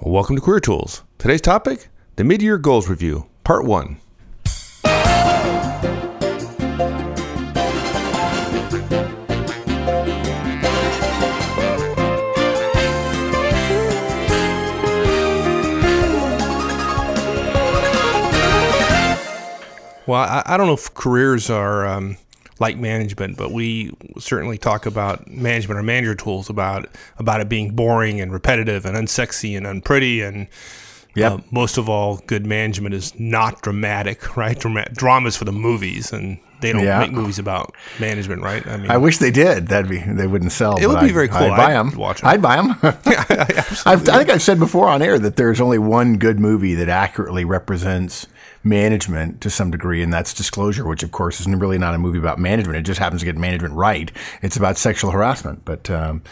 Welcome to Career Tools. Today's topic the Mid Year Goals Review, Part 1. Well, I, I don't know if careers are um, like management, but we certainly talk about management or manager tools about about it being boring and repetitive and unsexy and unpretty and Yep. uh, most of all, good management is not dramatic, right? Drama- dramas for the movies, and they don't Yeah. make movies about management, right? I mean, I wish they did. That'd be they wouldn't sell. It would be I'd- very cool. I'd buy I'd them. I'd buy them. I've, I think I've said before on air that there's only one good movie that accurately represents management to some degree, and that's Disclosure, which of course is really not a movie about management. It just happens to get management right. It's about sexual harassment, but um,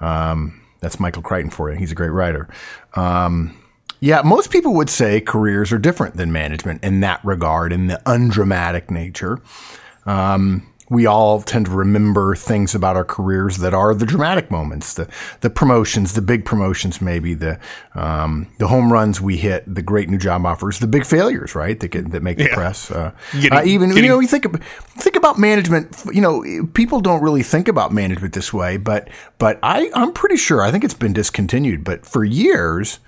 um, that's Michael Crichton for you. He's a great writer. Um, yeah, most people would say careers are different than management in that regard, in the undramatic nature. Um, we all tend to remember things about our careers that are the dramatic moments, the the promotions, the big promotions, maybe the um, the home runs we hit, the great new job offers, the big failures, right? That get, that make the Yeah. press. Uh, Getting- uh, even getting- you know, you think ab- think about management. You know, people don't really think about management this way, but but I I'm pretty sure I think it's been discontinued. But for years,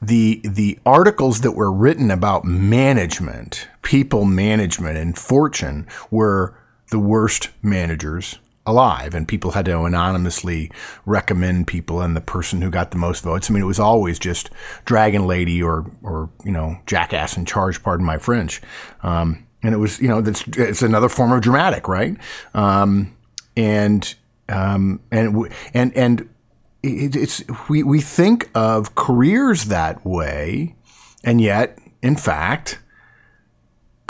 the the articles that were written about management, people management, and fortune were the worst managers alive, and people had to anonymously recommend people and the person who got the most votes. I mean, it was always just Dragon Lady or or you know Jackass in charge. Pardon my French. Um, and it was you know that's it's another form of dramatic, right? Um, and um, and and and it, it's we we think of careers that way, and yet, in fact,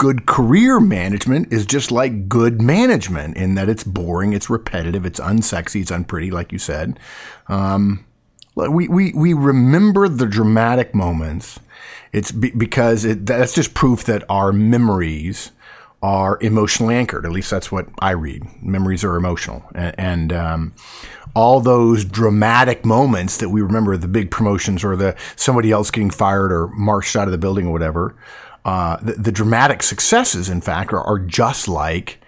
good career management is just like good management in that it's boring, it's repetitive, it's unsexy, it's unpretty, like you said. Um, we, we, we remember the dramatic moments. It's be, because it, that's just proof that our memories are emotionally anchored. At least that's what I read. Memories are emotional, and, and um, all those dramatic moments that we remember, the big promotions or the somebody else getting fired or marched out of the building or whatever. Uh, the, the dramatic successes, in fact, are, are just like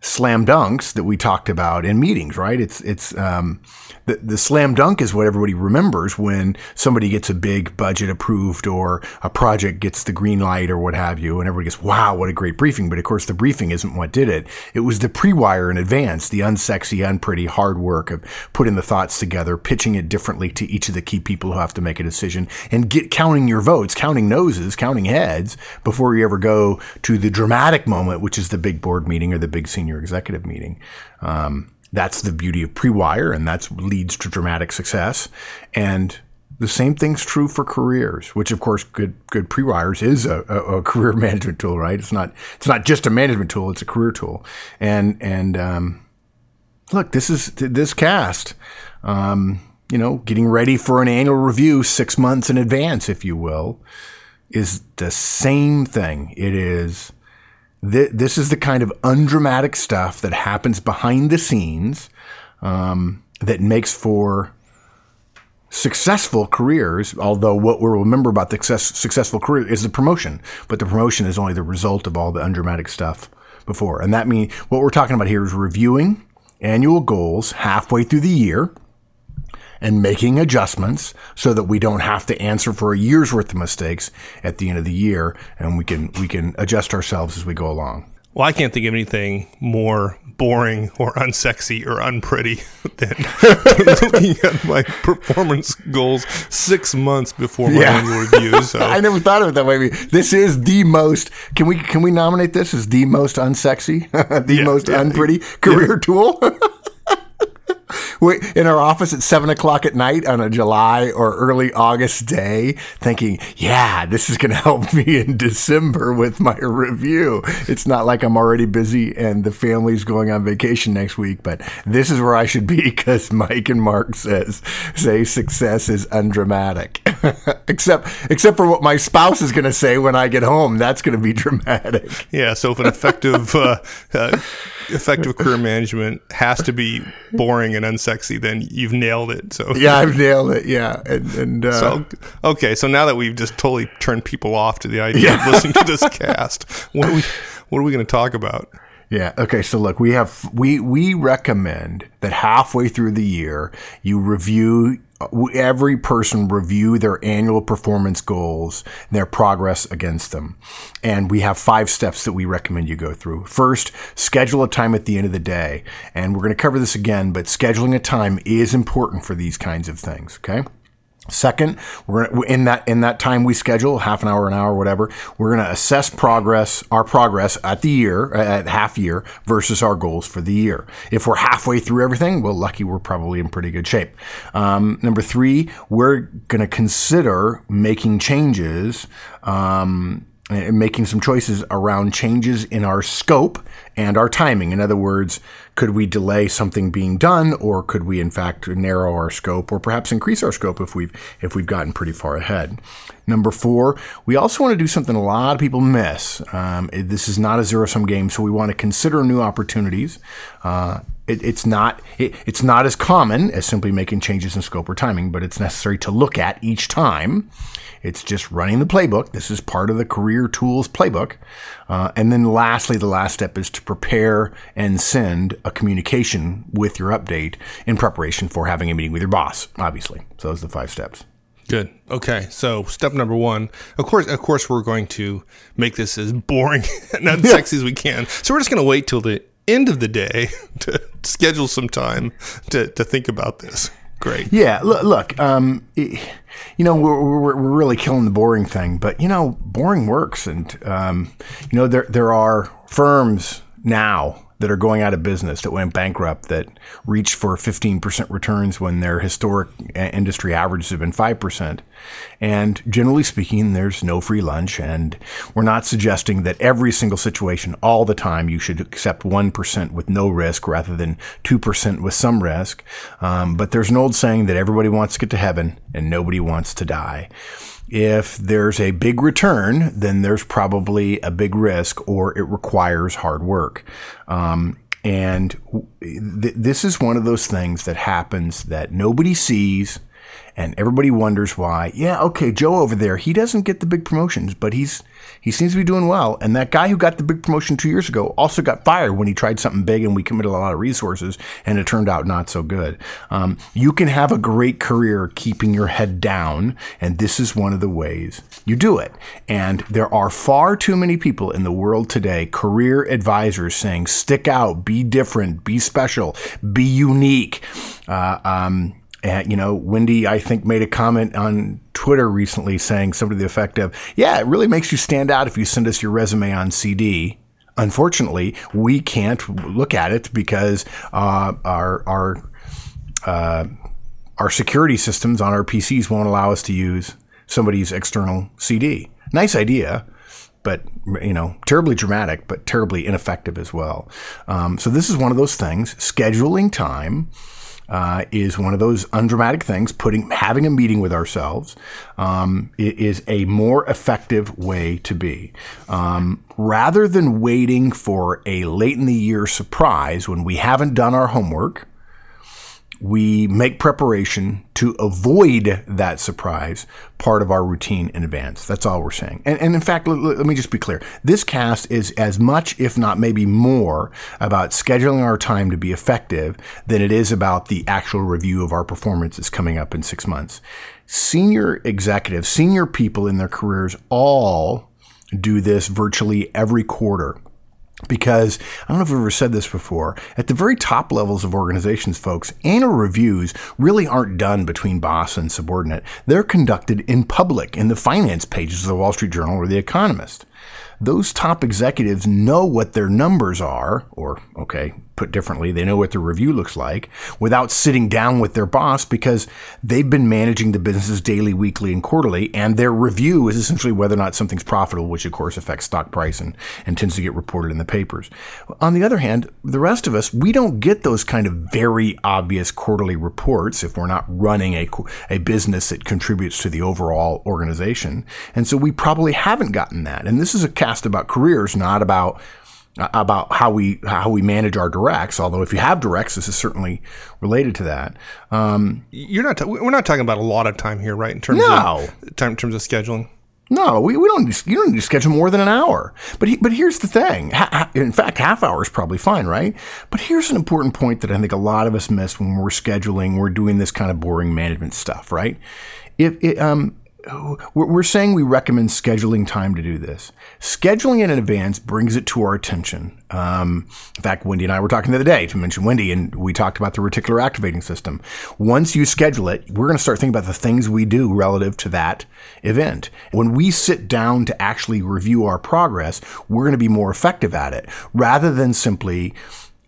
slam dunks that we talked about in meetings, right? It's it's um, the the slam dunk is what everybody remembers when somebody gets a big budget approved or a project gets the green light or what have you, and everybody goes, "Wow, what a great briefing!" But of course, the briefing isn't what did it. It was the pre-wire in advance, the unsexy, unpretty, hard work of putting the thoughts together, pitching it differently to each of the key people who have to make a decision, and get counting your votes, counting noses, counting heads before you ever go to the dramatic moment, which is the big board meeting or the big senior executive meeting. Um, that's the beauty of pre-wire, and that leads to dramatic success. And the same thing's true for careers, which of course, good good pre-wires is a, a, a career management tool, right? It's not it's not just a management tool; it's a career tool. And and um, look, this is this cast. Um, you know, getting ready for an annual review six months in advance, if you will, is the same thing. It is th- this is the kind of undramatic stuff that happens behind the scenes um, that makes for successful careers. Although what we'll remember about the success, successful career is the promotion, but the promotion is only the result of all the undramatic stuff before. And that means what we're talking about here is reviewing annual goals halfway through the year and making adjustments so that we don't have to answer for a year's worth of mistakes at the end of the year and we can we can adjust ourselves as we go along. Well, I can't think of anything more boring or unsexy or unpretty than looking at my performance goals six months before my Yeah. annual review. So I never thought of it that way. This is the most. Can we can we nominate this as the most unsexy, the Yeah, most yeah. unpretty career tool? In our office at seven o'clock at night on a July or early August day, thinking, "Yeah, this is going to help me in December with my review." It's not like I'm already busy and the family's going on vacation next week, but this is where I should be because Mike and Mark says say success is undramatic. except except for what my spouse is going to say when I get home. That's going to be dramatic. Yeah. So if an effective uh, uh, effective career management has to be boring and unsexy, then you've nailed it. So yeah, I've nailed it. Yeah, and, and uh, so okay. So now that we've just totally turned people off to the idea yeah. of listening to this cast, what are we what are we going to talk about? Yeah. Okay. So look, we have we we recommend that halfway through the year you review every person review their annual performance goals and their progress against them. And we have five steps that we recommend you go through. First, schedule a time at the end of the day. And we're going to cover this again, but scheduling a time is important for these kinds of things. Okay. Second, we're in that in that time we schedule half an hour, an hour, whatever. We're going to assess progress, our progress at the year, at half year versus our goals for the year. If we're halfway through everything, well, lucky we're probably in pretty good shape. Um, number three, we're going to consider making changes. Um, making some choices around changes in our scope and our timing. In other words, could we delay something being done, or could we in fact narrow our scope, or perhaps increase our scope if we've if we've gotten pretty far ahead? Number four, we also want to do something a lot of people miss. Um, this is not a zero sum game, so we want to consider new opportunities. Uh, it, it's not it, it's not as common as simply making changes in scope or timing, but it's necessary to look at each time. It's just running the playbook. This is part of the career tools playbook. Uh, and then lastly, the last step is to prepare and send a communication with your update in preparation for having a meeting with your boss, obviously. So those are the five steps. Good. Okay. So step number one, of course, of course, we're going to make this as boring and unsexy as we can. So we're just going to wait till the end of the day to schedule some time to, to think about this. Great. Yeah. Look, look um, you know, we're, we're, we're, really killing the boring thing, but you know, boring works. And, um, you know, there, there are firms now that are going out of business that went bankrupt that reached for 15% returns when their historic industry averages have been 5%. And generally speaking, there's no free lunch. And we're not suggesting that every single situation, all the time, you should accept 1% with no risk rather than 2% with some risk. Um, but there's an old saying that everybody wants to get to heaven and nobody wants to die. If there's a big return, then there's probably a big risk or it requires hard work. Um, and th- this is one of those things that happens that nobody sees and everybody wonders why. Yeah, okay, Joe over there, he doesn't get the big promotions, but he's he seems to be doing well. And that guy who got the big promotion two years ago also got fired when he tried something big and we committed a lot of resources and it turned out not so good. Um, you can have a great career keeping your head down, and this is one of the ways you do it. And there are far too many people in the world today, career advisors saying, stick out, be different, be special, be unique. Uh, um, and, you know, Wendy, I think, made a comment on Twitter recently saying something to the effect of, yeah, it really makes you stand out if you send us your resume on CD. Unfortunately, we can't look at it because uh, our, our, uh, our security systems on our PCs won't allow us to use somebody's external CD. Nice idea, but you know, terribly dramatic, but terribly ineffective as well. Um, so this is one of those things. Scheduling time uh, is one of those undramatic things. Putting having a meeting with ourselves um, is a more effective way to be. Um, rather than waiting for a late in the year surprise when we haven't done our homework we make preparation to avoid that surprise part of our routine in advance. That's all we're saying. And, and in fact, let, let, me just be clear. This cast is as much, if not maybe more, about scheduling our time to be effective than it is about the actual review of our performance performances coming up in six months. Senior executives, senior people in their careers all do this virtually every quarter because I don't know if I've ever said this before. At the very top levels of organizations, folks, annual reviews really aren't done between boss and subordinate. They're conducted in public in the finance pages of the Wall Street Journal or The Economist. those top executives know what their numbers are, or, okay, put differently, they know what their review looks like without sitting down with their boss because they've been managing the businesses daily, weekly, and quarterly. And their review is essentially whether or not something's profitable, which of course affects stock price and, and tends to get reported in the papers. On the other hand, the rest of us, we don't get those kind of very obvious quarterly reports if we're not running a, a business that contributes to the overall organization. And so we probably haven't gotten that. And this is a cast about careers, not about about how we how we manage our directs. Although if you have directs, this is certainly related to that. Um, You're not. T- we're not talking about a lot of time here, right? In terms No. of time, in terms of scheduling. no, we, we don't. You don't need to schedule more than an hour. But he, but here's the thing. Ha, ha- in fact, half hour is probably fine, right? But here's an important point that I think a lot of us miss when we're scheduling. We're doing this kind of boring management stuff, right? If it, um, we're saying we recommend scheduling time to do this. Scheduling it in advance brings it to our attention. Um, in fact, Wendy and I were talking the other day to mention Wendy, and we talked about the reticular activating system. Once you schedule it, we're going to start thinking about the things we do relative to that event. When we sit down to actually review our progress, we're going to be more effective at it rather than simply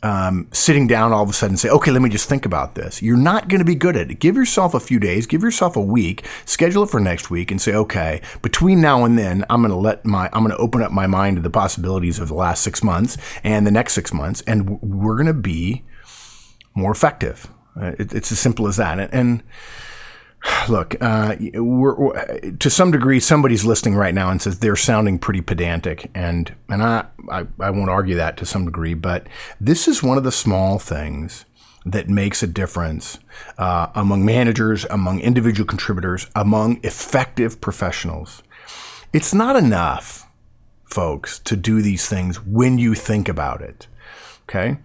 um, sitting down all of a sudden and say, okay, let me just think about this. You're not going to be good at it. Give yourself a few days, give yourself a week, schedule it for next week, and say, okay, between now and then, I'm going to let my, I'm going to open up my mind to the possibilities of the last six months and the next six months, and we're going to be more effective. Uh, it, it's as simple as that. And, and look, uh, we're, we're- to some degree, somebody's listening right now and says they're sounding pretty pedantic, and and I, I I won't argue that to some degree, but this is one of the small things that makes a difference uh, among managers, among individual contributors, among effective professionals. It's not enough, folks, to do these things when you think about it. Okay.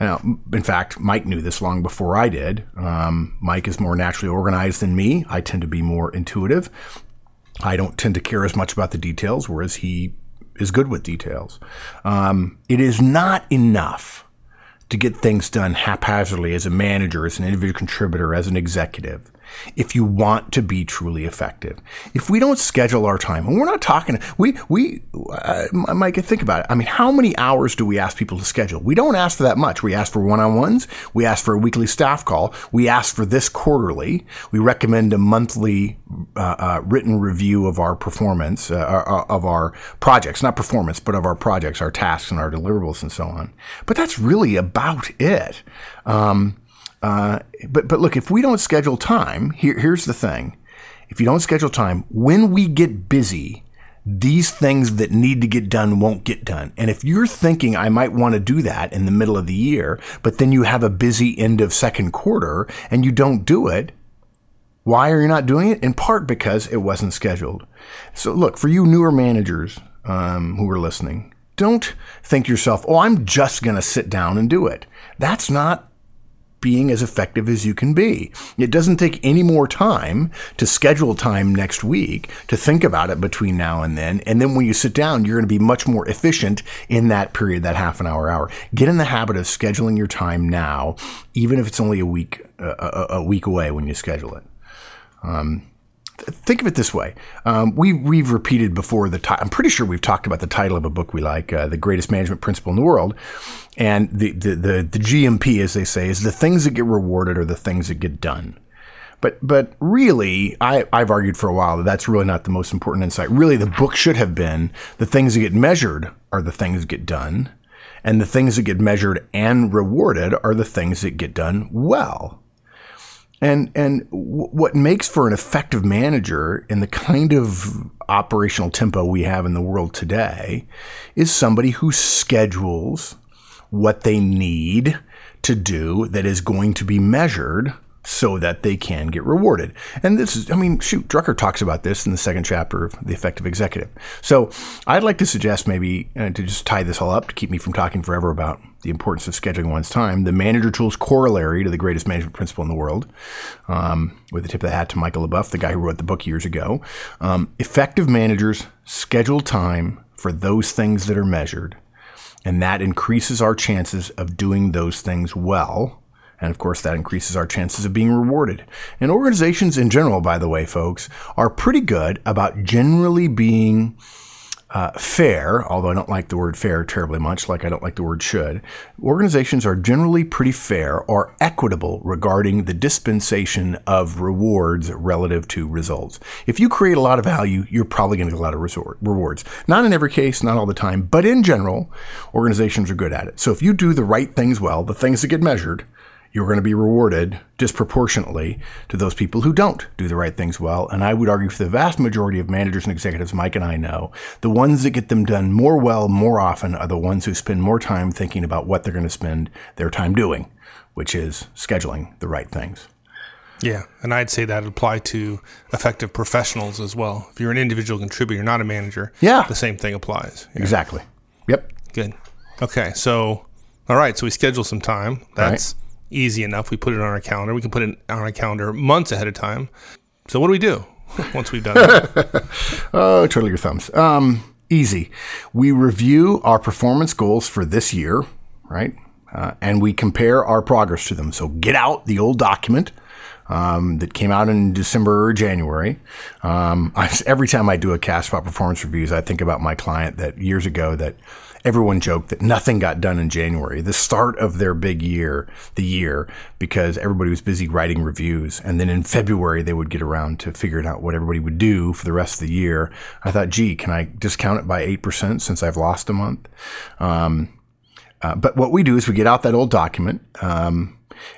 Now, in fact, Mike knew this long before I did. Um, Mike is more naturally organized than me. I tend to be more intuitive. I don't tend to care as much about the details, whereas he is good with details. Um, it is not enough to get things done haphazardly as a manager, as an individual contributor, as an executive, if you want to be truly effective. If we don't schedule our time, and we're not talking, we, we, uh, Mike, think about it. I mean, how many hours do we ask people to schedule? We don't ask for that much. We ask for one on ones. We ask for a weekly staff call. We ask for this quarterly. We recommend a monthly uh, uh, written review of our performance, uh, uh, of our projects, not performance, but of our projects, our tasks, and our deliverables, and so on. But that's really about it. Um, uh, but but look, if we don't schedule time, here, here's the thing: if you don't schedule time, when we get busy, these things that need to get done won't get done. And if you're thinking I might want to do that in the middle of the year, but then you have a busy end of second quarter and you don't do it, why are you not doing it? In part because it wasn't scheduled. So look, for you newer managers um, who are listening, don't think to yourself, oh, I'm just going to sit down and do it. That's not being as effective as you can be. It doesn't take any more time to schedule time next week to think about it between now and then. And then when you sit down, you're going to be much more efficient in that period, that half an hour, hour. Get in the habit of scheduling your time now, even if it's only a week, uh, a, week away when you schedule it. Um, think of it this way. Um, we, we've repeated before the ti- I'm pretty sure we've talked about the title of a book we like, uh, The Greatest Management Principle in the World. And the, the, the, the GMP, as they say, is the things that get rewarded are the things that get done. But, but really, I, I've argued for a while that that's really not the most important insight. Really, the book should have been the things that get measured are the things that get done. And the things that get measured and rewarded are the things that get done well. And and w- what makes for an effective manager in the kind of operational tempo we have in the world today is somebody who schedules what they need to do that is going to be measured so that they can get rewarded. And this is, I mean, shoot, Drucker talks about this in the second chapter of The Effective Executive. So I'd like to suggest maybe uh, to just tie this all up to keep me from talking forever about the importance of scheduling one's time, the manager tools corollary to the greatest management principle in the world, um, with a tip of the hat to Michael LeBoeuf, the guy who wrote the book years ago. Um, effective managers schedule time for those things that are measured, and that increases our chances of doing those things well. And of course, that increases our chances of being rewarded. And organizations in general, by the way, folks, are pretty good about generally being uh, fair, although I don't like the word fair terribly much, like I don't like the word should, organizations are generally pretty fair or equitable regarding the dispensation of rewards relative to results. If you create a lot of value, you're probably going to get a lot of resort, rewards. Not in every case, not all the time, but in general, organizations are good at it. So if you do the right things well, the things that get measured, you're going to be rewarded disproportionately to those people who don't do the right things well. And I would argue for the vast majority of managers and executives Mike and I know, the ones that get them done more well more often are the ones who spend more time thinking about what they're going to spend their time doing, which is scheduling the right things. Yeah, and I'd say that apply to effective professionals as well. If you're an individual contributor, not a manager, yeah, the same thing applies. Yeah. Exactly. Yep. Good. Okay, so all right, so we schedule some time. That's easy enough. We put it on our calendar. We can put it on our calendar months ahead of time. So what do we do once we've done that? oh, twiddle your thumbs. Um, easy. We review our performance goals for this year, right? Uh, and we compare our progress to them. So get out the old document. Um, that came out in December or January. Um, I, every time I do a cast about performance reviews, I think about my client that years ago that everyone joked that nothing got done in January, the start of their big year, the year, because everybody was busy writing reviews. And then in February, they would get around to figuring out what everybody would do for the rest of the year. I thought, gee, can I discount it by 8% since I've lost a month? Um, uh, but what we do is we get out that old document. Um,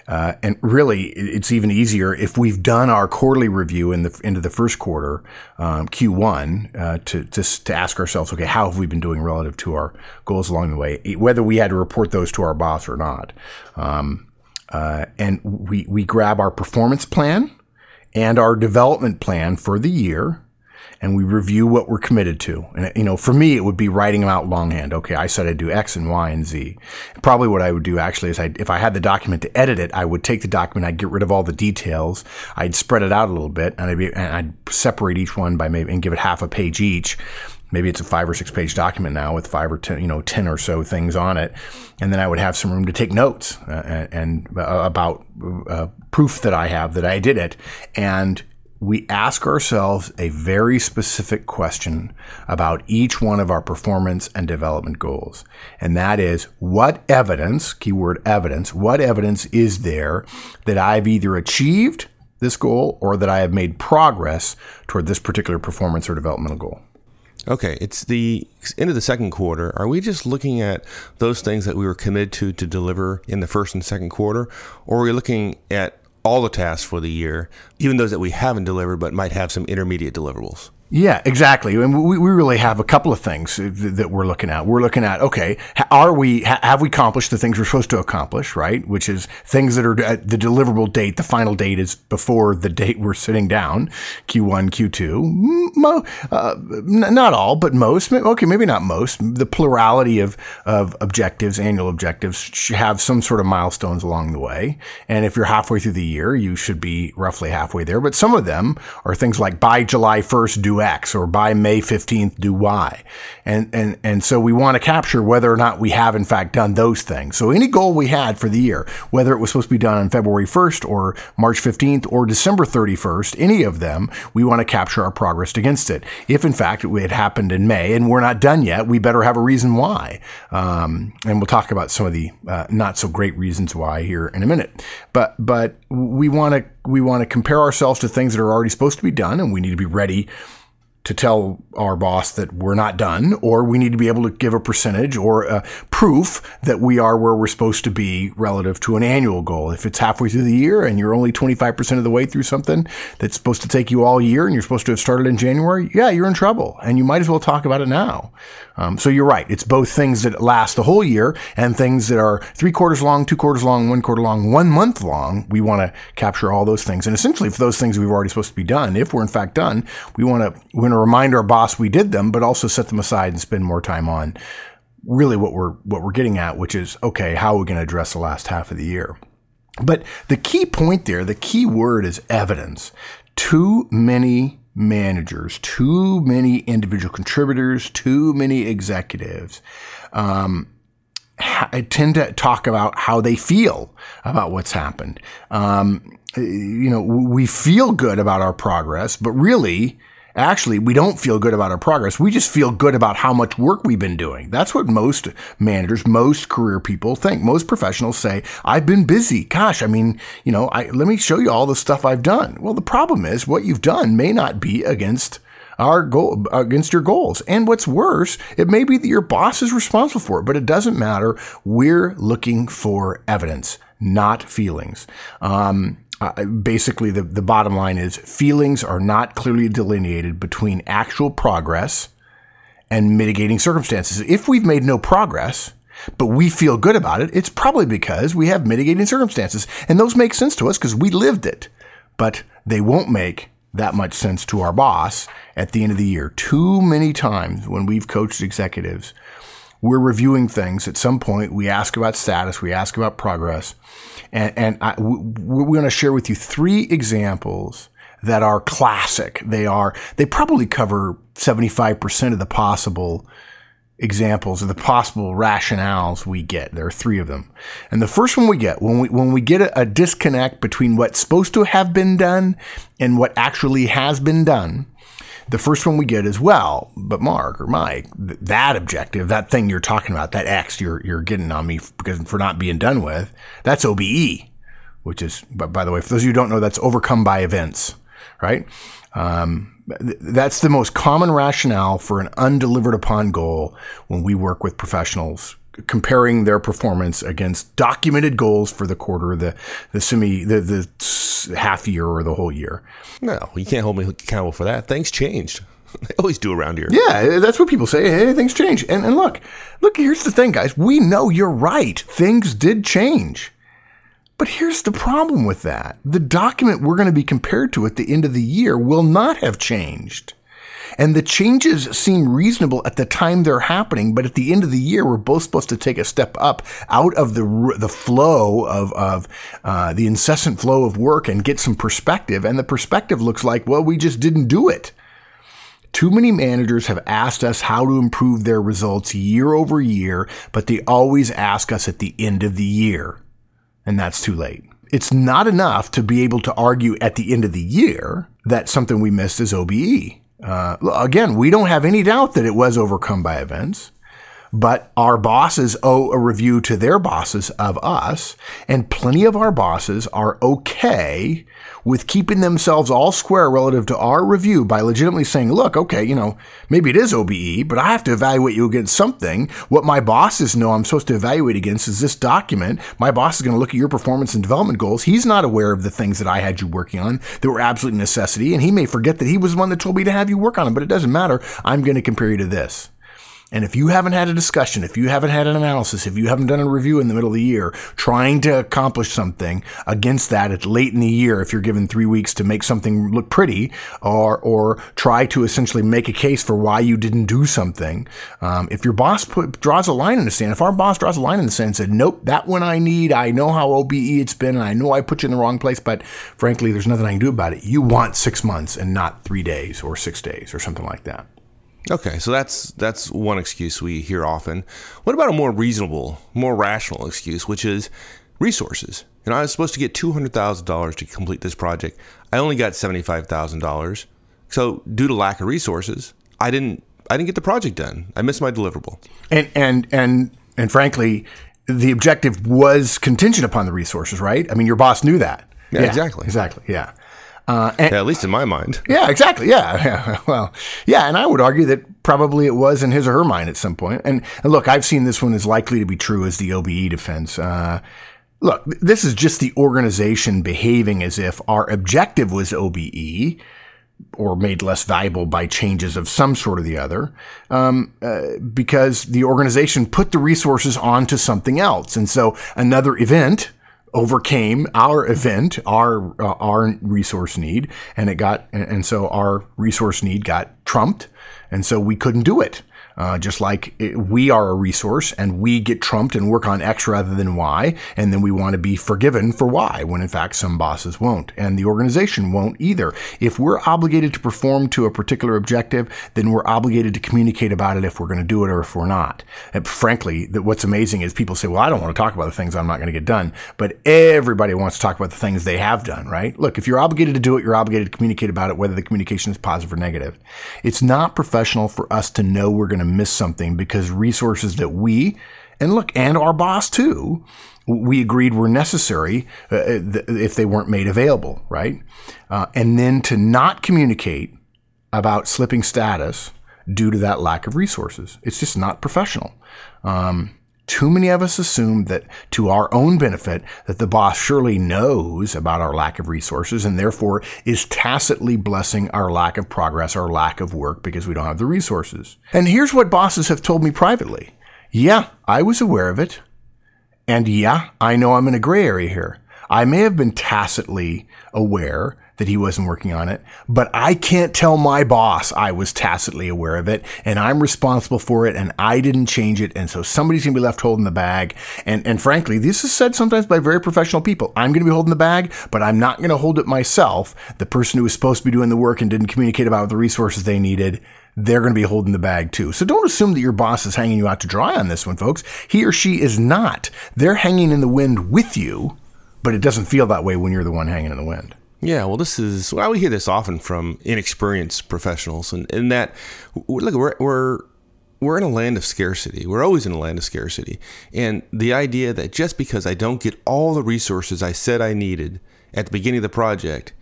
uh, and really, it's even easier if we've done our quarterly review in the into the first quarter, um, Q1, uh, to just to ask ourselves, okay, how have we been doing relative to our goals along the way, whether we had to report those to our boss or not. Um, uh, and we we grab our performance plan and our development plan for the year and we review what we're committed to. And, you know, for me, it would be writing them out longhand. Okay, I said I'd do X and Y and Z. Probably what I would do actually is I, if I had the document to edit it, I would take the document, I'd get rid of all the details, I'd spread it out a little bit, and I'd, be, and I'd separate each one by maybe and give it half a page each. Maybe it's a five or six page document now with five or ten, you know, ten or so things on it, and then I would have some room to take notes uh, and, uh, about uh, proof that I have that I did it, and we ask ourselves a very specific question about each one of our performance and development goals. And that is what evidence, keyword evidence, what evidence is there that I've either achieved this goal or that I have made progress toward this particular performance or developmental goal? Okay, it's the end of the second quarter. Are we just looking at those things that we were committed to to deliver in the first and second quarter, or are we looking at all the tasks for the year, even those that we haven't delivered but might have some intermediate deliverables. Yeah, exactly. And we, we really have a couple of things that we're looking at. We're looking at, okay, are we, have we accomplished the things we're supposed to accomplish, right? Which is things that are at the deliverable date. The final date is before the date we're sitting down, Q1, Q2. Mo, uh, not all, but most. Okay, maybe not most. The plurality of, of objectives, annual objectives, have some sort of milestones along the way. And if you're halfway through the year, you should be roughly halfway there. But some of them are things like by July 1st, do X or by May 15th do Y. And, and, and so we want to capture whether or not we have in fact done those things. So any goal we had for the year, whether it was supposed to be done on February 1st or March 15th or December 31st, any of them, we want to capture our progress against it. If in fact it happened in May and we're not done yet, we better have a reason why. Um, and we'll talk about some of the uh, not so great reasons why here in a minute. But, but we want to, we want to compare ourselves to things that are already supposed to be done and we need to be ready to tell our boss that we're not done, or we need to be able to give a percentage or a proof that we are where we're supposed to be relative to an annual goal. If it's halfway through the year and you're only 25% of the way through something that's supposed to take you all year and you're supposed to have started in January, yeah, you're in trouble. And you might as well talk about it now. Um, so you're right. It's both things that last the whole year and things that are three quarters long, two quarters long, one quarter long, one month long. We want to capture all those things. And essentially, for those things we've already supposed to be done, if we're in fact done, we want to want to remind our boss we did them, but also set them aside and spend more time on really what we're what we're getting at, which is okay, how are we going to address the last half of the year? But the key point there, the key word is evidence. Too many managers, too many individual contributors, too many executives. Um, I tend to talk about how they feel about what's happened. Um, you know, we feel good about our progress, but really, Actually, we don't feel good about our progress. We just feel good about how much work we've been doing. That's what most managers, most career people think. Most professionals say, I've been busy. Gosh, I mean, you know, I, let me show you all the stuff I've done. Well, the problem is what you've done may not be against our goal against your goals. And what's worse, it may be that your boss is responsible for it, but it doesn't matter. We're looking for evidence, not feelings. Um, uh, basically, the, the bottom line is feelings are not clearly delineated between actual progress and mitigating circumstances. If we've made no progress, but we feel good about it, it's probably because we have mitigating circumstances. And those make sense to us because we lived it. But they won't make that much sense to our boss at the end of the year. Too many times when we've coached executives, we're reviewing things. At some point, we ask about status, we ask about progress. And, and I, we're going to share with you three examples that are classic. They are, they probably cover 75% of the possible examples of the possible rationales we get. There are three of them. And the first one we get when we when we get a, a, disconnect between what's supposed to have been done and what actually has been done. The first one we get is well, but Mark or Mike, th- that objective, that thing you're talking about, that X you're you're getting on me because for not being done with, that's OBE, which is but by the way, for those of you who don't know, that's overcome by events, right? Um, that's the most common rationale for an undelivered upon goal when we work with professionals comparing their performance against documented goals for the quarter, the the semi, the the half year or the whole year. No, you can't hold me accountable for that. Things changed. They always do around here. Yeah, that's what people say. Hey, things change. And and look, look. Here's the thing, guys. We know you're right. Things did change. But here's the problem with that. The document we're going to be compared to at the end of the year will not have changed. And the changes seem reasonable at the time they're happening, but at the end of the year, we're both supposed to take a step up out of the the flow of of uh, the incessant flow of work and get some perspective. And the perspective looks like, well, we just didn't do it. Too many managers have asked us how to improve their results year over year, but they always ask us at the end of the year and that's too late. It's not enough to be able to argue at the end of the year that something we missed is OBE. Uh, again, we don't have any doubt that it was overcome by events but our bosses owe a review to their bosses of us, and plenty of our bosses are okay with keeping themselves all square relative to our review by legitimately saying, look, okay, you know, maybe it is OBE, but I have to evaluate you against something. What my bosses know I'm supposed to evaluate against is this document. My boss is going to look at your performance and development goals. He's not aware of the things that I had you working on that were absolute necessity, and he may forget that he was the one that told me to have you work on them, but it doesn't matter. I'm going to compare you to this. And if you haven't had a discussion, if you haven't had an analysis, if you haven't done a review in the middle of the year, trying to accomplish something against that at late in the year, if you're given three weeks to make something look pretty, or or try to essentially make a case for why you didn't do something, um, if your boss put, draws a line in the sand, if our boss draws a line in the sand and said, "Nope, that one I need. I know how OBE it's been, and I know I put you in the wrong place, but frankly, there's nothing I can do about it." You want six months and not three days or six days or something like that. Okay, so that's that's one excuse we hear often. What about a more reasonable, more rational excuse, which is resources? You know, I was supposed to get two hundred thousand dollars to complete this project. I only got seventy five thousand dollars. So, due to lack of resources, I didn't I didn't get the project done. I missed my deliverable. And and and and frankly, the objective was contingent upon the resources, right? I mean, your boss knew that. Yeah, yeah exactly. Exactly. Yeah. Uh, and, yeah, at least in my mind. Yeah, exactly. Yeah, yeah. Well, yeah, and I would argue that probably it was in his or her mind at some point. And, and look, I've seen this one as likely to be true as the OBE defense. Uh, look, this is just the organization behaving as if our objective was OBE or made less valuable by changes of some sort or the other, um, uh, because the organization put the resources onto something else. And so another event overcame our event, our uh, our resource need, and it got and so our resource need got trumped, and so we couldn't do it. Uh, just like we are a resource and we get trumped and work on X rather than Y, and then we want to be forgiven for Y when in fact some bosses won't, and the organization won't either. If we're obligated to perform to a particular objective, then we're obligated to communicate about it if we're going to do it or if we're not. And frankly, that what's amazing is people say, "Well, I don't want to talk about the things I'm not going to get done," but everybody wants to talk about the things they have done. Right? Look, if you're obligated to do it, you're obligated to communicate about it, whether the communication is positive or negative. It's not professional for us to know we're going to miss something because resources that we and look and our boss too we agreed were necessary uh, if they weren't made available right? Uh, and then to not communicate about slipping status due to that lack of resources. It's just not professional. Um, too many of us assume that to our own benefit that the boss surely knows about our lack of resources and therefore is tacitly blessing our lack of progress, our lack of work because we don't have the resources. And here's what bosses have told me privately. Yeah, I was aware of it. And yeah, I know I'm in a gray area here. I may have been tacitly aware that he wasn't working on it, but I can't tell my boss I was tacitly aware of it and I'm responsible for it and I didn't change it. And so somebody's going to be left holding the bag. And, and frankly, this is said sometimes by very professional people. I'm going to be holding the bag, but I'm not going to hold it myself. The person who was supposed to be doing the work and didn't communicate about the resources they needed they're going to be holding the bag too. So don't assume that your boss is hanging you out to dry on this one, folks. He or she is not. They're hanging in the wind with you, but it doesn't feel that way when you're the one hanging in the wind. Yeah, well, this is well, we hear this often from inexperienced professionals, and in that, look, we're we're we're in a land of scarcity. We're always in a land of scarcity, and the idea that just because I don't get all the resources I said I needed at the beginning of the project,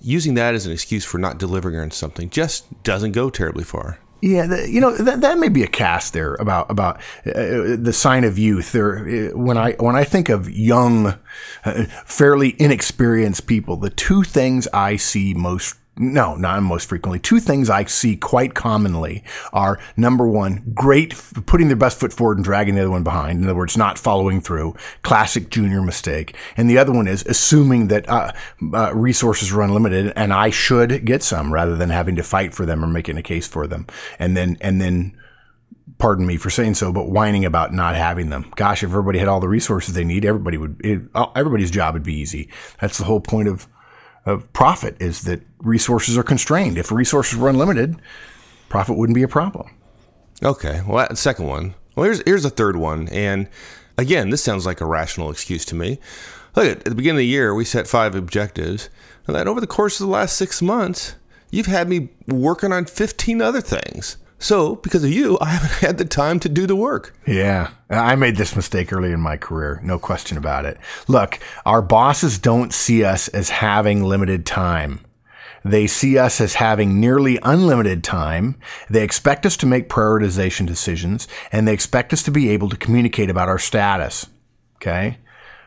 using that as an excuse for not delivering on something just doesn't go terribly far. Yeah, the, you know that that may be a cast there about about uh, the sign of youth. There, uh, when I when I think of young, uh, fairly inexperienced people, the two things I see most no, not most frequently. Two things I see quite commonly are number one, great putting their best foot forward and dragging the other one behind. In other words, not following through. Classic junior mistake. And the other one is assuming that uh, uh, resources are unlimited and I should get some rather than having to fight for them or making a case for them. And then, and then, pardon me for saying so, but whining about not having them. Gosh, if everybody had all the resources they need, everybody would, it, everybody's job would be easy. That's the whole point of of profit is that resources are constrained. If resources were unlimited, profit wouldn't be a problem. Okay. Well, that second one. Well, here's here's a third one, and again, this sounds like a rational excuse to me. Look, at the beginning of the year, we set five objectives, and then over the course of the last six months, you've had me working on fifteen other things. So, because of you, I haven't had the time to do the work. Yeah. I made this mistake early in my career. No question about it. Look, our bosses don't see us as having limited time. They see us as having nearly unlimited time. They expect us to make prioritization decisions and they expect us to be able to communicate about our status. Okay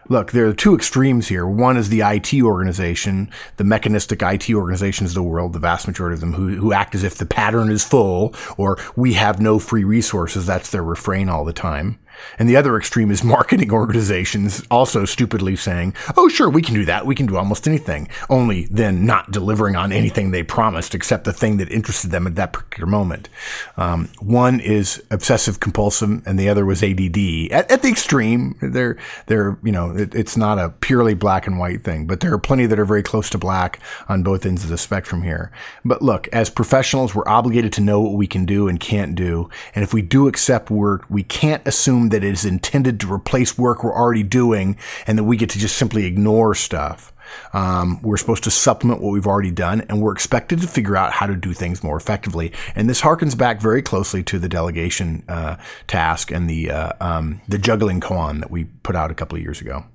look, there are two extremes here. One is the IT organization, the mechanistic IT organizations of the world, the vast majority of them who, who act as if the pattern is full or we have no free resources. That's their refrain all the time. And the other extreme is marketing organizations also stupidly saying, oh, sure, we can do that. We can do almost anything. Only then not delivering on anything they promised except the thing that interested them at that particular moment. Um, one is obsessive compulsive and the other was ADD. At, at the extreme, they're, they're, you know, it, it's not a purely black and white thing, but there are plenty that are very close to black on both ends of the spectrum here. But look, as professionals, we're obligated to know what we can do and can't do. And if we do accept work, we can't assume that it is intended to replace work we're already doing and that we get to just simply ignore stuff. Um, we're supposed to supplement what we've already done, and we're expected to figure out how to do things more effectively. And this harkens back very closely to the delegation uh, task and the uh, um, the juggling koan that we put out a couple of years ago.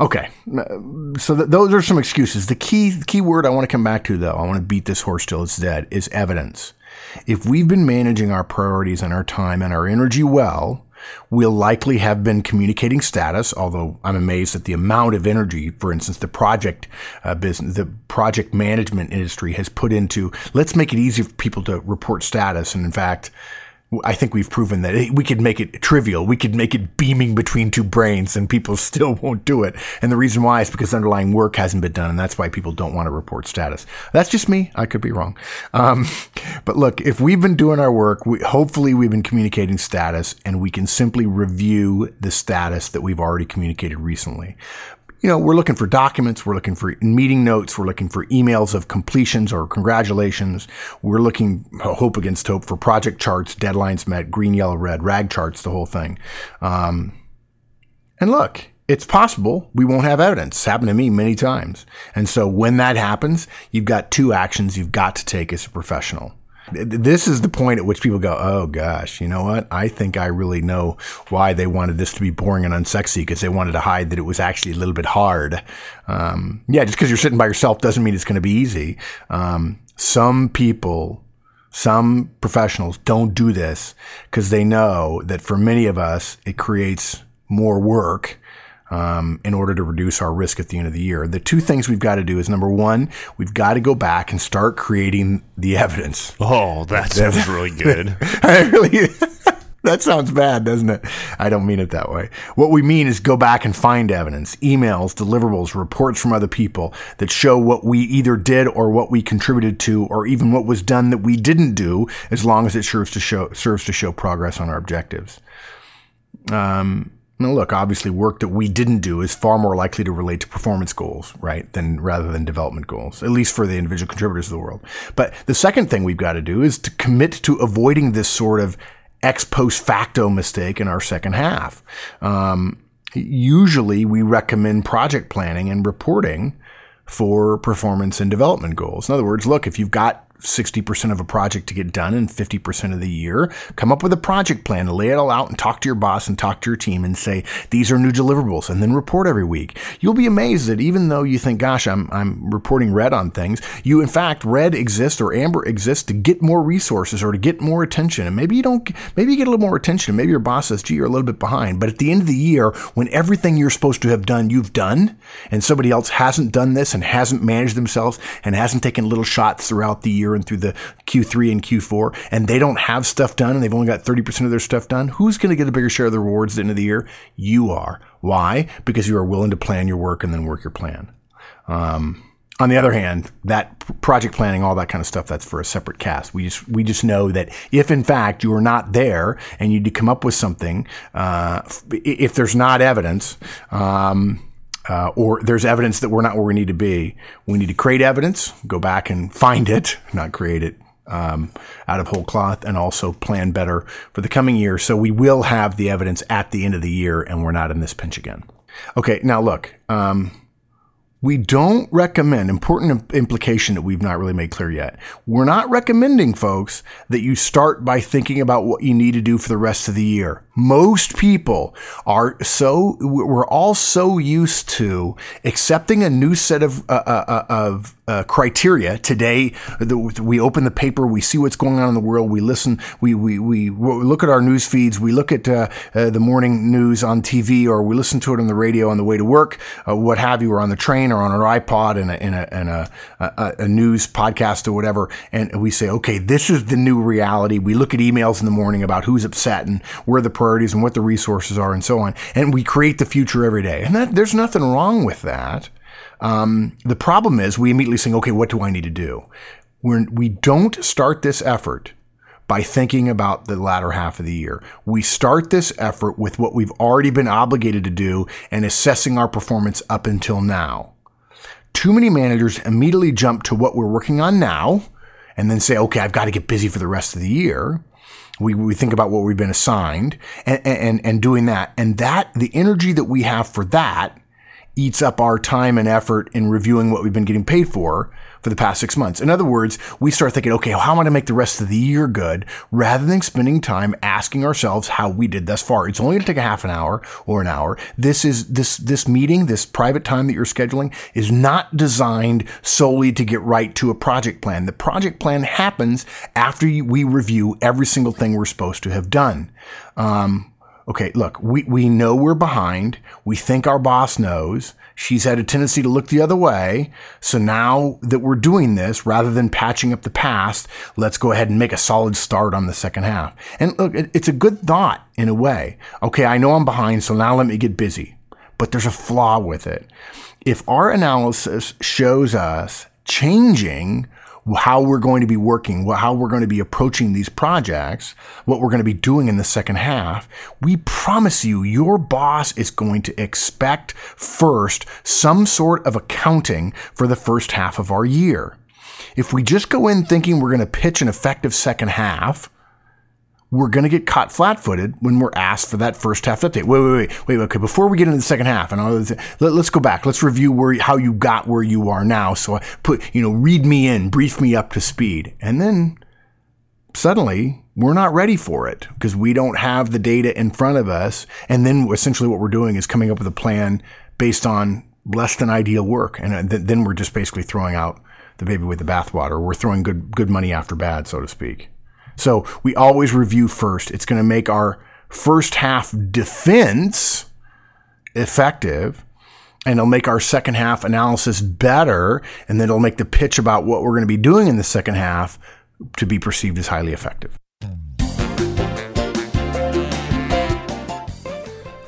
Okay, so th- those are some excuses. The key the key word I want to come back to, though, I want to beat this horse till it's dead, is evidence. If we've been managing our priorities and our time and our energy well, we'll likely have been communicating status, although I'm amazed at the amount of energy, for instance, the project uh, business, the project management industry has put into let's make it easy for people to report status. And in fact, I think we've proven that we could make it trivial. We could make it beaming between two brains and people still won't do it. And the reason why is because underlying work hasn't been done. And that's why people don't want to report status. That's just me. I could be wrong. Um, but look, if we've been doing our work, we, hopefully we've been communicating status and we can simply review the status that we've already communicated recently you know, we're looking for documents, we're looking for meeting notes, we're looking for emails of completions or congratulations. We're looking hope against hope for project charts, deadlines met, green, yellow, red, rag charts, the whole thing. Um, and look, it's possible we won't have evidence. It's happened to me many times. And so when that happens, you've got two actions you've got to take as a professional. This is the point at which people go, oh gosh, you know what? I think I really know why they wanted this to be boring and unsexy because they wanted to hide that it was actually a little bit hard. Um, yeah, just because you're sitting by yourself doesn't mean it's going to be easy. Um, some people, some professionals don't do this because they know that for many of us, it creates more work um, in order to reduce our risk at the end of the year. The two things we've got to do is number one, we've got to go back and start creating the evidence. Oh, that sounds really good. I really. that sounds bad, doesn't it? I don't mean it that way. What we mean is go back and find evidence, emails, deliverables, reports from other people that show what we either did or what we contributed to, or even what was done that we didn't do, as long as it serves to show serves to show progress on our objectives. Um, now, look, obviously, work that we didn't do is far more likely to relate to performance goals, right, than rather than development goals, at least for the individual contributors of the world. But the second thing we've got to do is to commit to avoiding this sort of ex post facto mistake in our second half. Um, usually, we recommend project planning and reporting for performance and development goals. In other words, look, if you've got 60% of a project to get done in 50% of the year. Come up with a project plan, lay it all out and talk to your boss and talk to your team and say, these are new deliverables and then report every week. You'll be amazed that even though you think, gosh, I'm, I'm reporting red on things, you in fact, red exists or amber exists to get more resources or to get more attention. And maybe you don't, maybe you get a little more attention. Maybe your boss says, gee, you're a little bit behind. But at the end of the year, when everything you're supposed to have done, you've done, and somebody else hasn't done this and hasn't managed themselves and hasn't taken little shots throughout the year year and through the Q3 and Q4, and they don't have stuff done and they've only got 30% of their stuff done, who's going to get a bigger share of the rewards at the end of the year? You are. Why? Because you are willing to plan your work and then work your plan. Um, on the other hand, that project planning, all that kind of stuff, that's for a separate cast. We just we just know that if in fact you are not there and you need to come up with something, uh, if there's not evidence, um, uh, or there's evidence that we're not where we need to be. We need to create evidence, go back and find it, not create it um, out of whole cloth, and also plan better for the coming year. So we will have the evidence at the end of the year, and we're not in this pinch again. Okay, now look. Um, we don't recommend, important implication that we've not really made clear yet. We're not recommending, folks, that you start by thinking about what you need to do for the rest of the year. Most people are so, we're all so used to accepting a new set of, uh, uh, uh of uh, criteria. Today, the, we open the paper, we see what's going on in the world, we listen, we, we, we look at our news feeds, we look at uh, uh, the morning news on TV, or we listen to it on the radio on the way to work, what have you, or on the train, or on our iPod, and a, in a, in a, a, a news podcast or whatever, and we say, okay, this is the new reality. We look at emails in the morning about who's upset and where the priorities and what the resources are, and so on, and we create the future every day. And that, there's nothing wrong with that. Um, the problem is we immediately think, okay, what do I need to do? We're, we don't start this effort by thinking about the latter half of the year. We start this effort with what we've already been obligated to do and assessing our performance up until now. Too many managers immediately jump to what we're working on now and then say, okay, I've got to get busy for the rest of the year. We, we think about what we've been assigned and, and, and doing that. And that, the energy that we have for that eats up our time and effort in reviewing what we've been getting paid for for the past six months. In other words, we start thinking, okay, how am I going to make the rest of the year good rather than spending time asking ourselves how we did thus far. It's only going to take a half an hour or an hour. This is this, this meeting, this private time that you're scheduling is not designed solely to get right to a project plan. The project plan happens after we review every single thing we're supposed to have done. Um, okay, look, we, we know we're behind. We think our boss knows. She's had a tendency to look the other way. So now that we're doing this, rather than patching up the past, let's go ahead and make a solid start on the second half. And look, it, it's a good thought in a way. Okay, I know I'm behind, so now let me get busy. But there's a flaw with it. If our analysis shows us changing how we're going to be working, how we're going to be approaching these projects, what we're going to be doing in the second half, we promise you your boss is going to expect first some sort of accounting for the first half of our year. If we just go in thinking we're going to pitch an effective second half, we're going to get caught flat-footed when we're asked for that first half update. Wait, wait, wait, wait. Okay, before we get into the second half, and all let, us go back. Let's review where how you got where you are now. So I put, you know, read me in, brief me up to speed, and then suddenly we're not ready for it because we don't have the data in front of us. And then essentially what we're doing is coming up with a plan based on less than ideal work, and uh, then we're just basically throwing out the baby with the bathwater. We're throwing good good money after bad, so to speak. So we always review first. It's going to make our first half defense effective and it'll make our second half analysis better. And then it'll make the pitch about what we're going to be doing in the second half to be perceived as highly effective.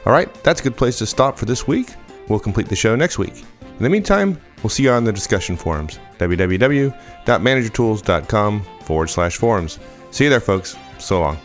All right, that's a good place to stop for this week. We'll complete the show next week. In the meantime, we'll see you on the discussion forums www.managertools.com forward slash forums. See you there, folks. So long.